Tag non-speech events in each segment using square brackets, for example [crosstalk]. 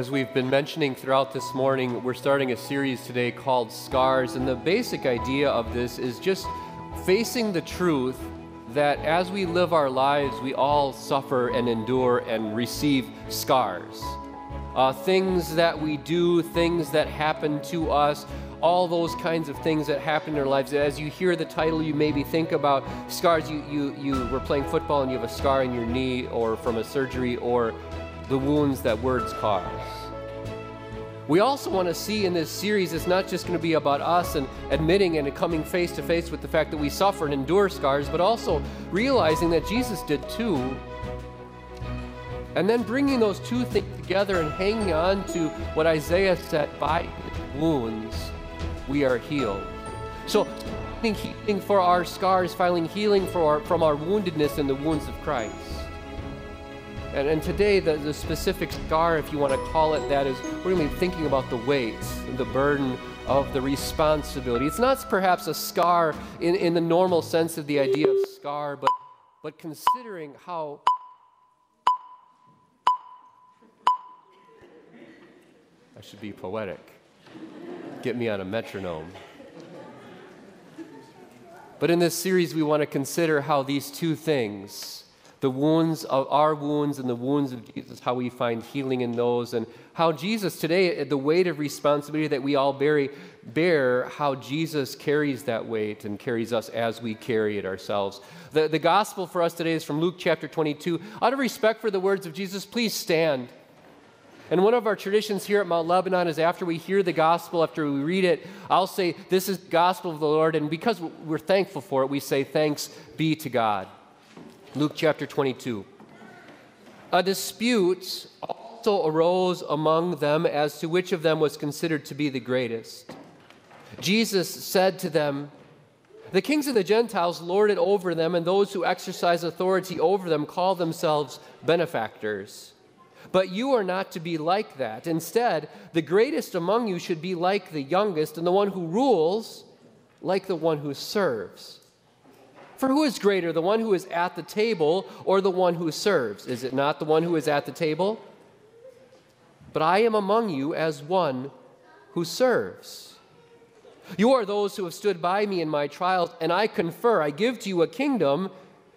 As we've been mentioning throughout this morning, we're starting a series today called Scars. And the basic idea of this is just facing the truth that as we live our lives, we all suffer and endure and receive scars. Uh, things that we do, things that happen to us, all those kinds of things that happen in our lives. As you hear the title, you maybe think about scars. You, you, you were playing football and you have a scar in your knee or from a surgery or the wounds that words cause. We also want to see in this series, it's not just going to be about us and admitting and coming face to face with the fact that we suffer and endure scars, but also realizing that Jesus did too. And then bringing those two things together and hanging on to what Isaiah said by wounds, we are healed. So, healing for our scars, finding healing for our, from our woundedness in the wounds of Christ. And, and today, the, the specific scar, if you want to call it that, is we're be thinking about the weight, the burden of the responsibility. It's not perhaps a scar in, in the normal sense of the idea of scar, but, but considering how. I should be poetic. Get me on a metronome. But in this series, we want to consider how these two things, the wounds of our wounds and the wounds of Jesus, how we find healing in those, and how Jesus today, the weight of responsibility that we all bear, bear, how Jesus carries that weight and carries us as we carry it ourselves. The, the gospel for us today is from Luke chapter 22. Out of respect for the words of Jesus, please stand. And one of our traditions here at Mount Lebanon is after we hear the gospel, after we read it, I'll say, This is the gospel of the Lord. And because we're thankful for it, we say, Thanks be to God. Luke chapter 22. A dispute also arose among them as to which of them was considered to be the greatest. Jesus said to them, The kings of the Gentiles lord it over them, and those who exercise authority over them call themselves benefactors. But you are not to be like that. Instead, the greatest among you should be like the youngest, and the one who rules like the one who serves. For who is greater, the one who is at the table or the one who serves? Is it not the one who is at the table? But I am among you as one who serves. You are those who have stood by me in my trials, and I confer, I give to you a kingdom,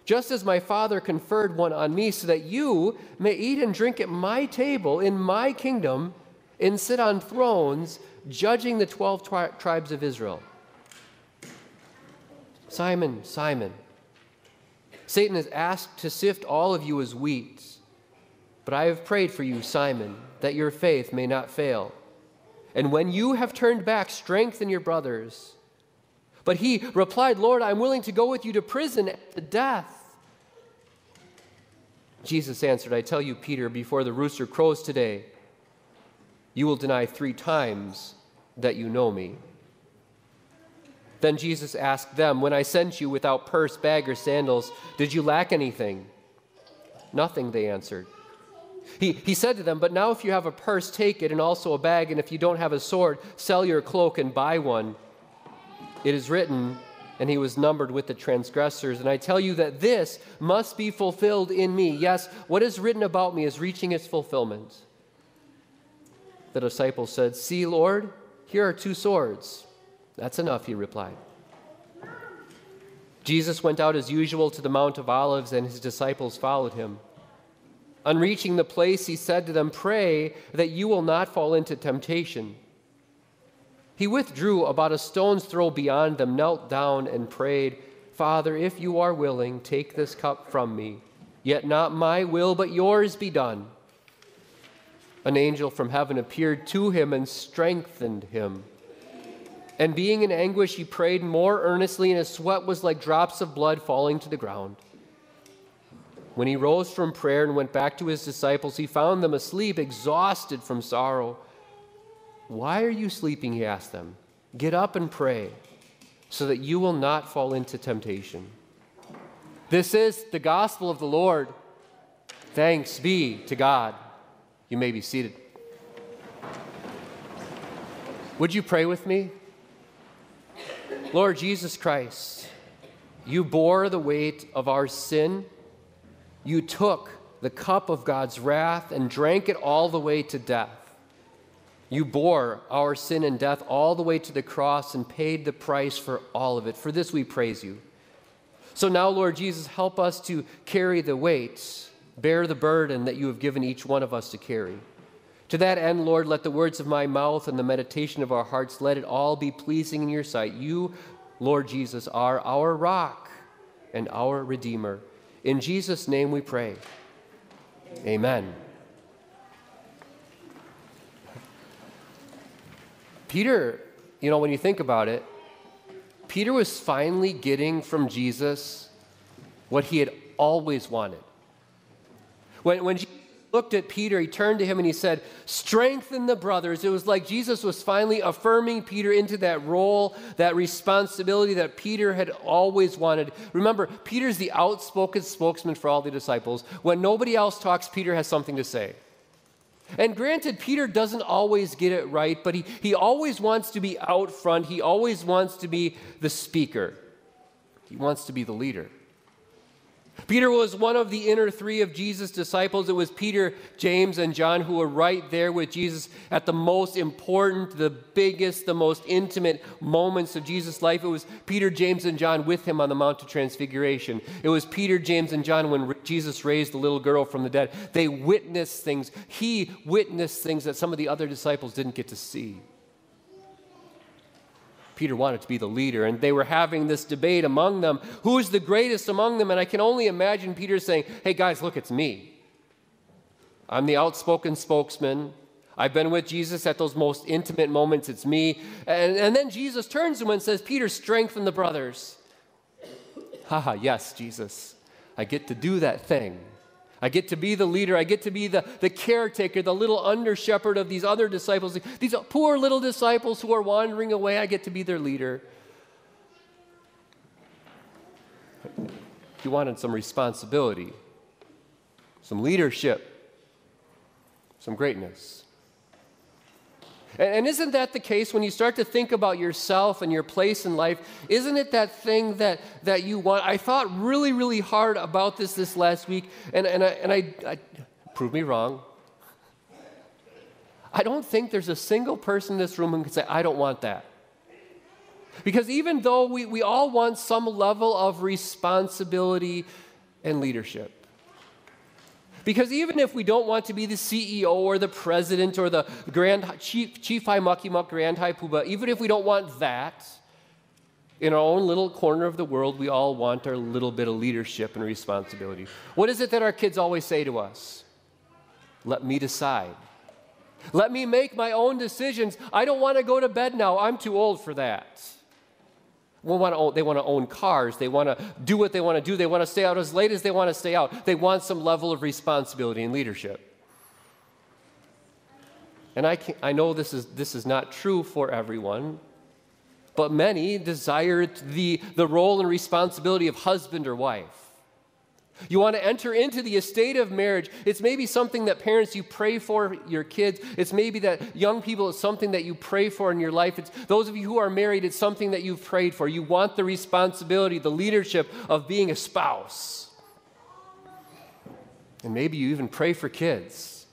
just as my Father conferred one on me, so that you may eat and drink at my table in my kingdom and sit on thrones, judging the 12 tri- tribes of Israel. Simon, Simon, Satan has asked to sift all of you as wheat, but I have prayed for you, Simon, that your faith may not fail. And when you have turned back, strengthen your brothers. But he replied, Lord, I'm willing to go with you to prison to death. Jesus answered, I tell you, Peter, before the rooster crows today, you will deny three times that you know me. Then Jesus asked them, When I sent you without purse, bag, or sandals, did you lack anything? Nothing, they answered. He, he said to them, But now if you have a purse, take it, and also a bag, and if you don't have a sword, sell your cloak and buy one. It is written, and he was numbered with the transgressors. And I tell you that this must be fulfilled in me. Yes, what is written about me is reaching its fulfillment. The disciples said, See, Lord, here are two swords. That's enough, he replied. Jesus went out as usual to the Mount of Olives, and his disciples followed him. On reaching the place, he said to them, Pray that you will not fall into temptation. He withdrew about a stone's throw beyond them, knelt down, and prayed, Father, if you are willing, take this cup from me. Yet not my will, but yours be done. An angel from heaven appeared to him and strengthened him. And being in anguish, he prayed more earnestly, and his sweat was like drops of blood falling to the ground. When he rose from prayer and went back to his disciples, he found them asleep, exhausted from sorrow. Why are you sleeping? He asked them. Get up and pray, so that you will not fall into temptation. This is the gospel of the Lord. Thanks be to God. You may be seated. Would you pray with me? Lord Jesus Christ, you bore the weight of our sin. You took the cup of God's wrath and drank it all the way to death. You bore our sin and death all the way to the cross and paid the price for all of it. For this we praise you. So now, Lord Jesus, help us to carry the weight, bear the burden that you have given each one of us to carry. To that end, Lord, let the words of my mouth and the meditation of our hearts, let it all be pleasing in your sight. You, Lord Jesus, are our rock and our Redeemer. In Jesus' name we pray. Amen. Peter, you know, when you think about it, Peter was finally getting from Jesus what he had always wanted. When, when Jesus looked at Peter, he turned to him and he said, Strengthen the brothers. It was like Jesus was finally affirming Peter into that role, that responsibility that Peter had always wanted. Remember, Peter's the outspoken spokesman for all the disciples. When nobody else talks, Peter has something to say. And granted, Peter doesn't always get it right, but he, he always wants to be out front. He always wants to be the speaker. He wants to be the leader. Peter was one of the inner three of Jesus' disciples. It was Peter, James, and John who were right there with Jesus at the most important, the biggest, the most intimate moments of Jesus' life. It was Peter, James, and John with him on the Mount of Transfiguration. It was Peter, James, and John when Jesus raised the little girl from the dead. They witnessed things. He witnessed things that some of the other disciples didn't get to see. Peter wanted to be the leader, and they were having this debate among them who is the greatest among them? And I can only imagine Peter saying, Hey, guys, look, it's me. I'm the outspoken spokesman. I've been with Jesus at those most intimate moments. It's me. And, and then Jesus turns to him and says, Peter, strengthen the brothers. [laughs] Haha, yes, Jesus. I get to do that thing. I get to be the leader. I get to be the, the caretaker, the little under shepherd of these other disciples. These poor little disciples who are wandering away, I get to be their leader. He wanted some responsibility, some leadership, some greatness. And isn't that the case when you start to think about yourself and your place in life? Isn't it that thing that, that you want? I thought really, really hard about this this last week, and, and, I, and I, I prove me wrong. I don't think there's a single person in this room who can say, I don't want that. Because even though we, we all want some level of responsibility and leadership, because even if we don't want to be the CEO or the president or the grand chief, chief high mucky muck grand high puba, even if we don't want that, in our own little corner of the world, we all want our little bit of leadership and responsibility. What is it that our kids always say to us? Let me decide. Let me make my own decisions. I don't want to go to bed now. I'm too old for that want to own, they want to own cars. They want to do what they want to do. They want to stay out as late as they want to stay out. They want some level of responsibility and leadership. And I, I know this is, this is not true for everyone, but many desire the, the role and responsibility of husband or wife. You want to enter into the estate of marriage. It's maybe something that parents you pray for your kids. It's maybe that young people, it's something that you pray for in your life. It's those of you who are married, it's something that you've prayed for. You want the responsibility, the leadership of being a spouse. And maybe you even pray for kids,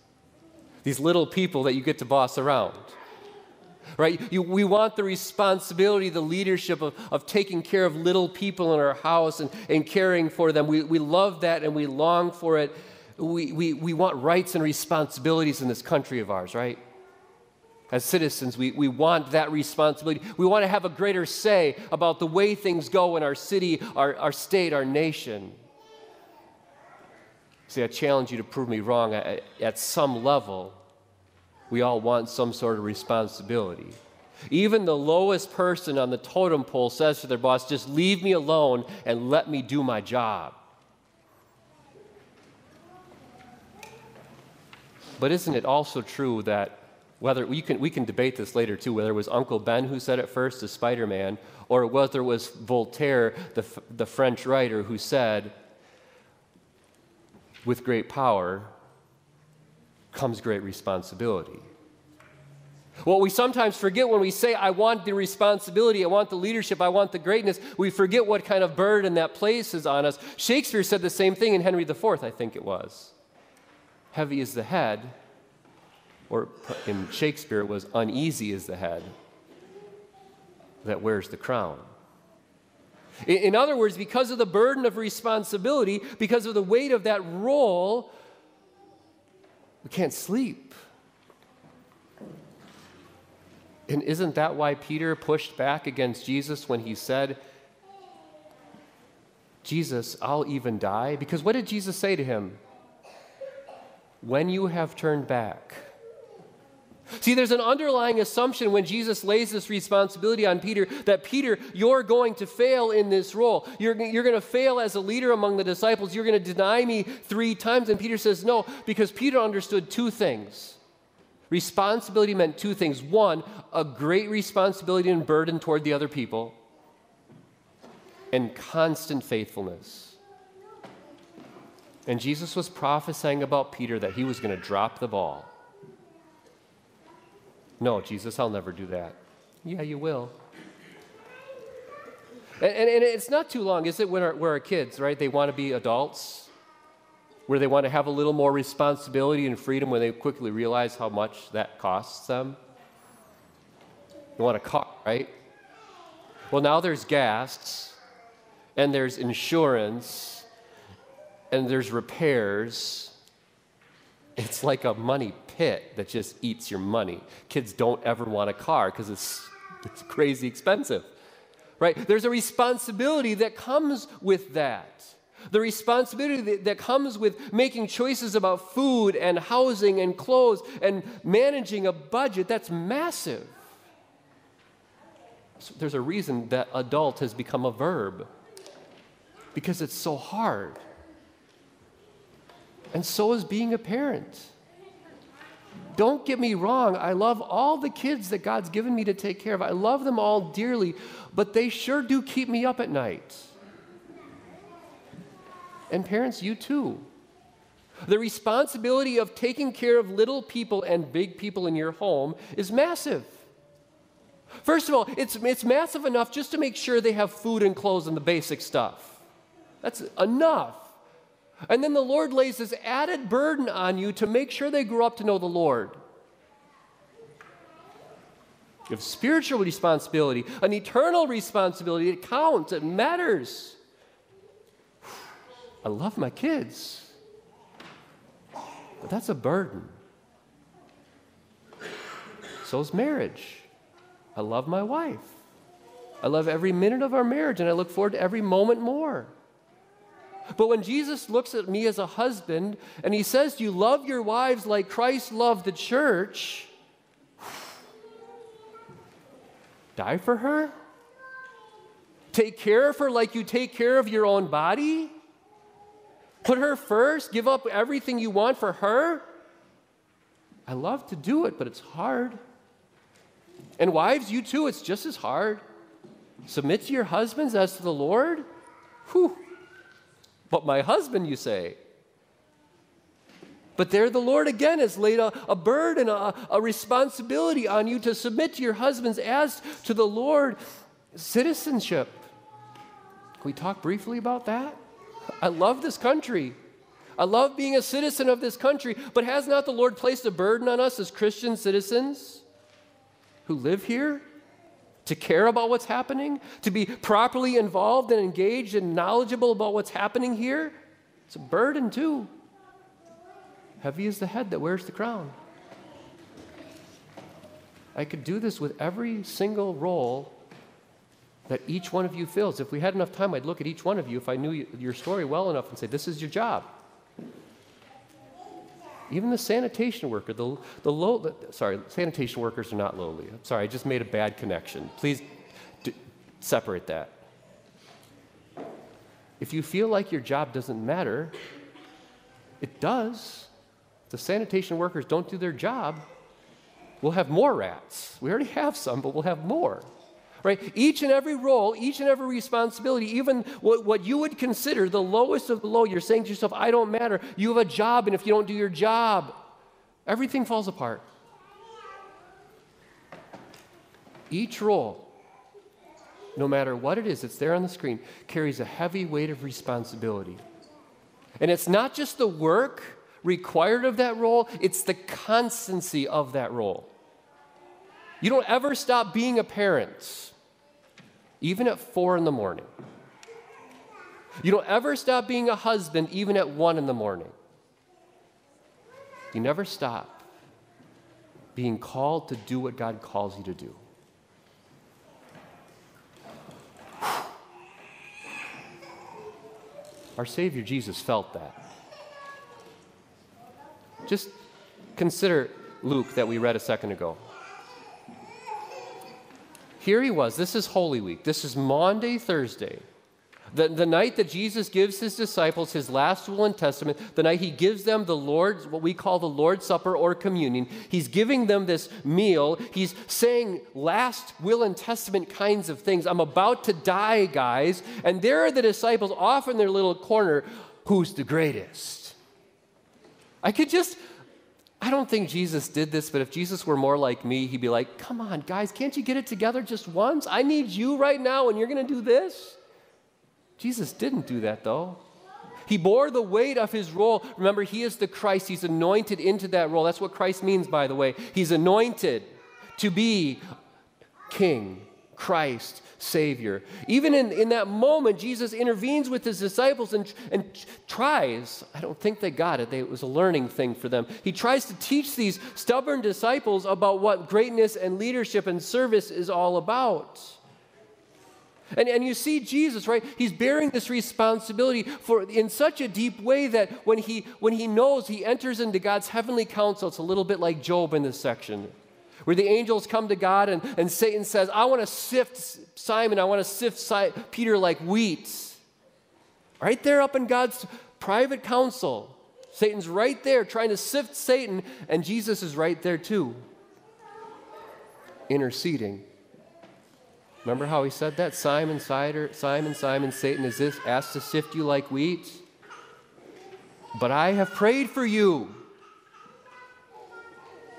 these little people that you get to boss around right? You, we want the responsibility, the leadership of, of taking care of little people in our house and, and caring for them. We, we love that and we long for it. We, we, we want rights and responsibilities in this country of ours, right? As citizens, we, we want that responsibility. We want to have a greater say about the way things go in our city, our, our state, our nation. See, I challenge you to prove me wrong at, at some level we all want some sort of responsibility. Even the lowest person on the totem pole says to their boss, just leave me alone and let me do my job. But isn't it also true that whether we can, we can debate this later too, whether it was Uncle Ben who said it first to Spider Man, or whether it was Voltaire, the, the French writer, who said, with great power comes great responsibility. What we sometimes forget when we say, I want the responsibility, I want the leadership, I want the greatness, we forget what kind of burden that places on us. Shakespeare said the same thing in Henry IV, I think it was. Heavy is the head, or in Shakespeare, it was uneasy is the head that wears the crown. In other words, because of the burden of responsibility, because of the weight of that role, we can't sleep. And isn't that why Peter pushed back against Jesus when he said, Jesus, I'll even die? Because what did Jesus say to him? When you have turned back, See, there's an underlying assumption when Jesus lays this responsibility on Peter that Peter, you're going to fail in this role. You're, you're going to fail as a leader among the disciples. You're going to deny me three times. And Peter says, no, because Peter understood two things. Responsibility meant two things. One, a great responsibility and burden toward the other people, and constant faithfulness. And Jesus was prophesying about Peter that he was going to drop the ball. No, Jesus, I'll never do that. Yeah, you will. And, and, and it's not too long, is it, when our, where our kids, right, they want to be adults, where they want to have a little more responsibility and freedom when they quickly realize how much that costs them? You want a car, right? Well, now there's gas, and there's insurance, and there's repairs. It's like a money pit that just eats your money. Kids don't ever want a car because it's, it's crazy expensive, right? There's a responsibility that comes with that. The responsibility that, that comes with making choices about food and housing and clothes and managing a budget, that's massive. So there's a reason that adult has become a verb because it's so hard. And so is being a parent. Don't get me wrong, I love all the kids that God's given me to take care of. I love them all dearly, but they sure do keep me up at night. And parents, you too. The responsibility of taking care of little people and big people in your home is massive. First of all, it's, it's massive enough just to make sure they have food and clothes and the basic stuff. That's enough. And then the Lord lays this added burden on you to make sure they grow up to know the Lord. You have spiritual responsibility, an eternal responsibility. It counts, it matters. I love my kids, but that's a burden. So is marriage. I love my wife. I love every minute of our marriage, and I look forward to every moment more. But when Jesus looks at me as a husband and he says, You love your wives like Christ loved the church, [sighs] die for her? Take care of her like you take care of your own body? Put her first? Give up everything you want for her? I love to do it, but it's hard. And wives, you too, it's just as hard. Submit to your husbands as to the Lord? Whew. But my husband, you say. But there, the Lord again has laid a, a burden, a, a responsibility on you to submit to your husbands as to the Lord. Citizenship. Can we talk briefly about that? I love this country. I love being a citizen of this country, but has not the Lord placed a burden on us as Christian citizens who live here? To care about what's happening, to be properly involved and engaged and knowledgeable about what's happening here. It's a burden, too. Heavy is the head that wears the crown. I could do this with every single role that each one of you fills. If we had enough time, I'd look at each one of you if I knew your story well enough and say, This is your job. Even the sanitation worker, the, the low, sorry, sanitation workers are not lowly. I'm sorry, I just made a bad connection. Please d- separate that. If you feel like your job doesn't matter, it does. The sanitation workers don't do their job. We'll have more rats. We already have some, but we'll have more right? Each and every role, each and every responsibility, even what, what you would consider the lowest of the low, you're saying to yourself, I don't matter. You have a job, and if you don't do your job, everything falls apart. Each role, no matter what it is, it's there on the screen, carries a heavy weight of responsibility. And it's not just the work required of that role, it's the constancy of that role. You don't ever stop being a parent, even at four in the morning. You don't ever stop being a husband, even at one in the morning. You never stop being called to do what God calls you to do. Our Savior Jesus felt that. Just consider Luke that we read a second ago. Here he was. This is Holy Week. This is Maundy, Thursday. The, the night that Jesus gives his disciples his last will and testament, the night he gives them the Lord's, what we call the Lord's Supper or communion, he's giving them this meal. He's saying last will and testament kinds of things. I'm about to die, guys. And there are the disciples off in their little corner. Who's the greatest? I could just, I don't think Jesus did this, but if Jesus were more like me, he'd be like, come on, guys, can't you get it together just once? I need you right now, and you're going to do this? Jesus didn't do that, though. He bore the weight of his role. Remember, he is the Christ. He's anointed into that role. That's what Christ means, by the way. He's anointed to be King, Christ, Savior. Even in, in that moment, Jesus intervenes with his disciples and, and tries, I don't think they got it, they, it was a learning thing for them. He tries to teach these stubborn disciples about what greatness and leadership and service is all about. And, and you see Jesus, right? He's bearing this responsibility for in such a deep way that when he when he knows he enters into God's heavenly counsel, it's a little bit like Job in this section. Where the angels come to God and, and Satan says, I want to sift Simon, I want to sift Peter like wheat. Right there up in God's private counsel. Satan's right there trying to sift Satan, and Jesus is right there too, interceding. Remember how he said that? Simon, Simon, Simon, Satan is this asked to sift you like wheat? But I have prayed for you.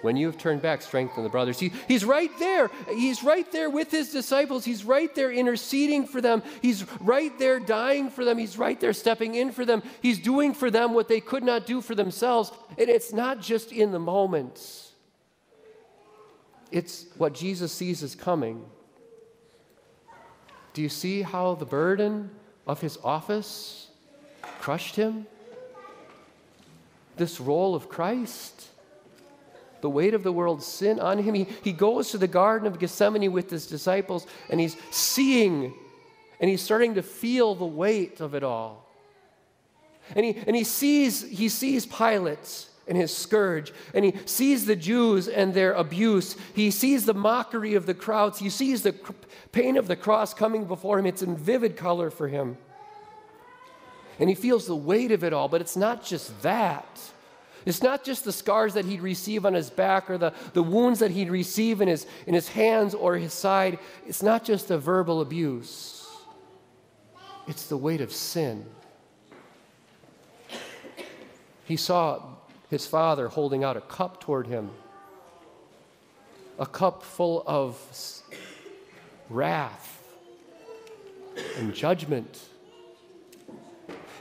When you have turned back, strengthen the brothers. He, he's right there. He's right there with his disciples. He's right there interceding for them. He's right there dying for them. He's right there stepping in for them. He's doing for them what they could not do for themselves. And it's not just in the moments, it's what Jesus sees as coming. Do you see how the burden of his office crushed him? This role of Christ, the weight of the world's sin on him. He, he goes to the Garden of Gethsemane with his disciples and he's seeing and he's starting to feel the weight of it all. And he, and he sees he sees Pilate and his scourge. And he sees the Jews and their abuse. He sees the mockery of the crowds. He sees the pain of the cross coming before him. It's in vivid color for him. And he feels the weight of it all. But it's not just that. It's not just the scars that he'd receive on his back or the, the wounds that he'd receive in his, in his hands or his side. It's not just the verbal abuse, it's the weight of sin. He saw his father holding out a cup toward him, a cup full of wrath and judgment.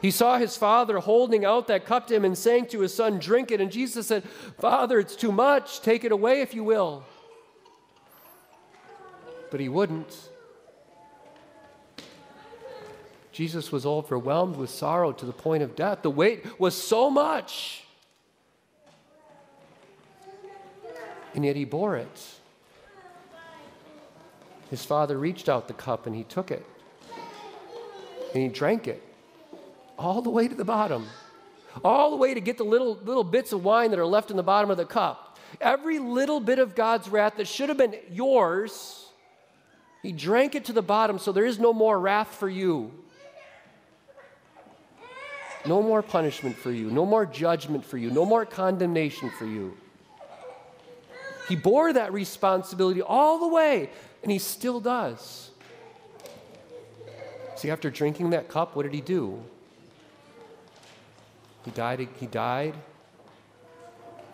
He saw his father holding out that cup to him and saying to his son, Drink it. And Jesus said, Father, it's too much. Take it away if you will. But he wouldn't. Jesus was overwhelmed with sorrow to the point of death. The weight was so much and yet he bore it. His father reached out the cup and he took it. And he drank it all the way to the bottom, all the way to get the little, little bits of wine that are left in the bottom of the cup. Every little bit of God's wrath that should have been yours, he drank it to the bottom so there is no more wrath for you. No more punishment for you, no more judgment for you, no more condemnation for you. He bore that responsibility all the way, and he still does. See, after drinking that cup, what did he do? He died. He died.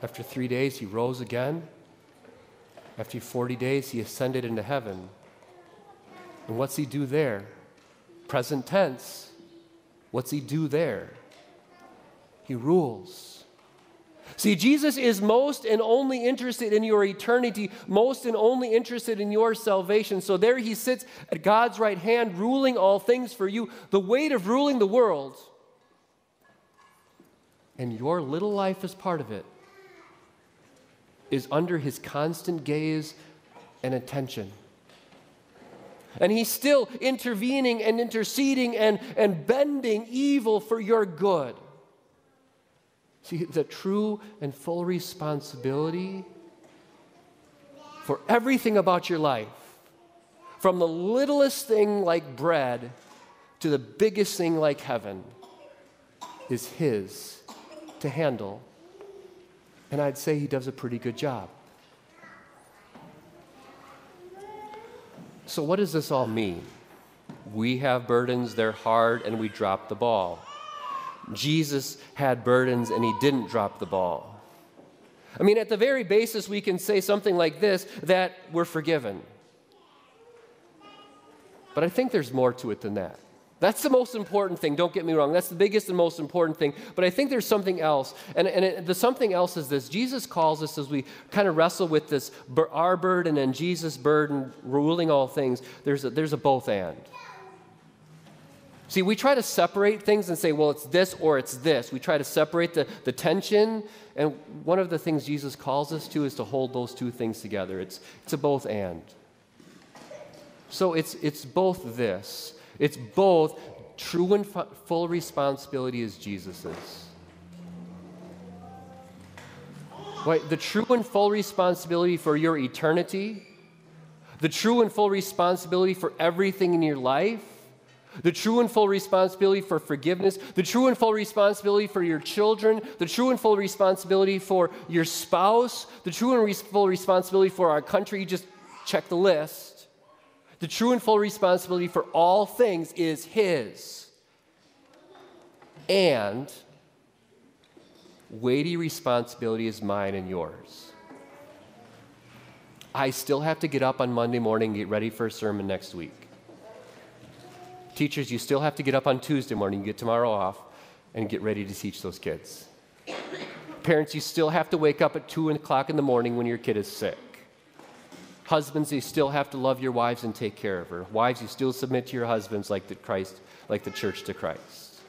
After three days, he rose again. After 40 days, he ascended into heaven. And what's he do there? Present tense. What's he do there? He rules. See, Jesus is most and only interested in your eternity, most and only interested in your salvation. So there he sits at God's right hand, ruling all things for you, the weight of ruling the world. And your little life as part of it is under his constant gaze and attention. And he's still intervening and interceding and, and bending evil for your good. See, the true and full responsibility for everything about your life, from the littlest thing like bread to the biggest thing like heaven, is His to handle. And I'd say He does a pretty good job. So, what does this all mean? We have burdens, they're hard, and we drop the ball. Jesus had burdens and he didn't drop the ball. I mean, at the very basis, we can say something like this that we're forgiven. But I think there's more to it than that. That's the most important thing, don't get me wrong. That's the biggest and most important thing. But I think there's something else. And, and it, the something else is this Jesus calls us as we kind of wrestle with this our burden and Jesus' burden ruling all things, there's a, there's a both and. See, we try to separate things and say, well, it's this or it's this. We try to separate the, the tension. And one of the things Jesus calls us to is to hold those two things together. It's, it's a both and. So it's, it's both this. It's both true and full responsibility as Jesus's. Right? The true and full responsibility for your eternity, the true and full responsibility for everything in your life, the true and full responsibility for forgiveness, the true and full responsibility for your children, the true and full responsibility for your spouse, the true and full responsibility for our country. Just check the list. The true and full responsibility for all things is His. And weighty responsibility is mine and yours. I still have to get up on Monday morning and get ready for a sermon next week. Teachers, you still have to get up on Tuesday morning, get tomorrow off, and get ready to teach those kids. Parents, you still have to wake up at 2 o'clock in the morning when your kid is sick. Husbands, you still have to love your wives and take care of her. Wives, you still submit to your husbands like the Christ, like the church to Christ.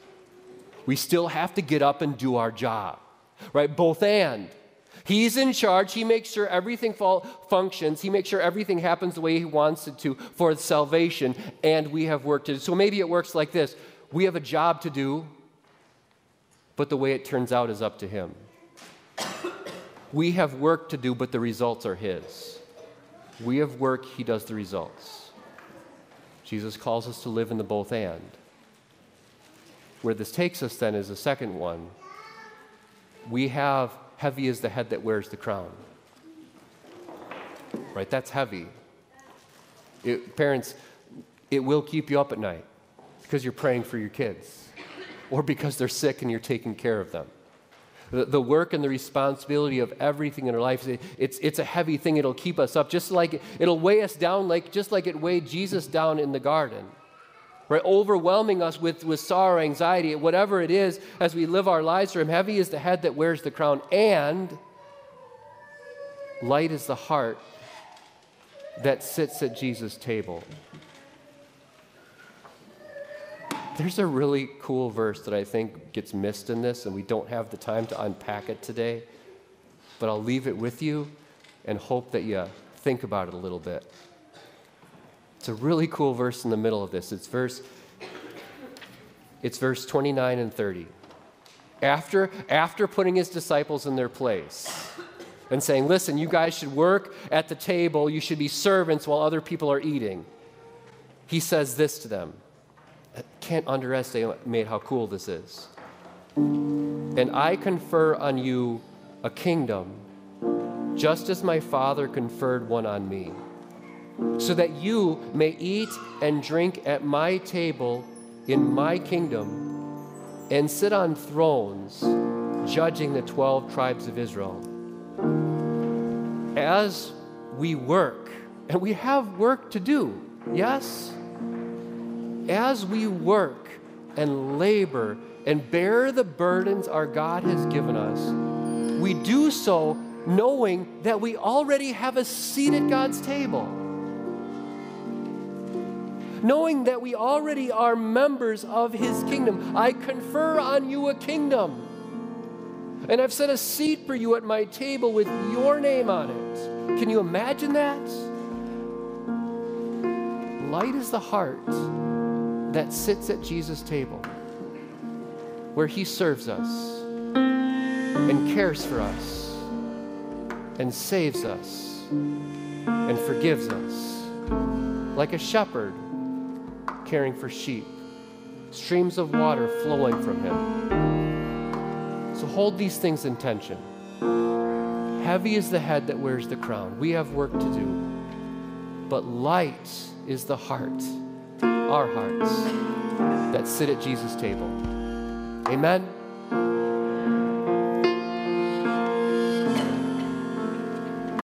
We still have to get up and do our job, right? Both and. He's in charge. He makes sure everything functions. He makes sure everything happens the way He wants it to for salvation, and we have work to do. So maybe it works like this we have a job to do, but the way it turns out is up to Him. [coughs] We have work to do, but the results are His. We have work, He does the results. Jesus calls us to live in the both and. Where this takes us then is the second one. We have heavy is the head that wears the crown. Right? That's heavy. It, parents, it will keep you up at night because you're praying for your kids or because they're sick and you're taking care of them. The, the work and the responsibility of everything in our life, it's, it's a heavy thing. It'll keep us up, just like it'll weigh us down, like, just like it weighed Jesus down in the garden right? Overwhelming us with, with sorrow, anxiety, whatever it is as we live our lives for Him. Heavy is the head that wears the crown, and light is the heart that sits at Jesus' table. There's a really cool verse that I think gets missed in this, and we don't have the time to unpack it today, but I'll leave it with you and hope that you think about it a little bit. It's a really cool verse in the middle of this. It's verse it's verse 29 and 30. After, after putting his disciples in their place and saying, Listen, you guys should work at the table, you should be servants while other people are eating, he says this to them. Can't underestimate how cool this is. And I confer on you a kingdom, just as my Father conferred one on me so that you may eat and drink at my table in my kingdom and sit on thrones judging the 12 tribes of Israel. As we work, and we have work to do, yes? As we work and labor and bear the burdens our God has given us, we do so knowing that we already have a seat at God's table. Knowing that we already are members of His kingdom. I confer on you a kingdom. And I've set a seat for you at my table with your name on it. Can you imagine that? Light is the heart that sits at Jesus' table, where He serves us and cares for us and saves us and forgives us, like a shepherd caring for sheep, streams of water flowing from Him. So hold these things in tension. Heavy is the head that wears the crown. We have work to do. But light is the heart, our hearts, that sit at Jesus' table. Amen.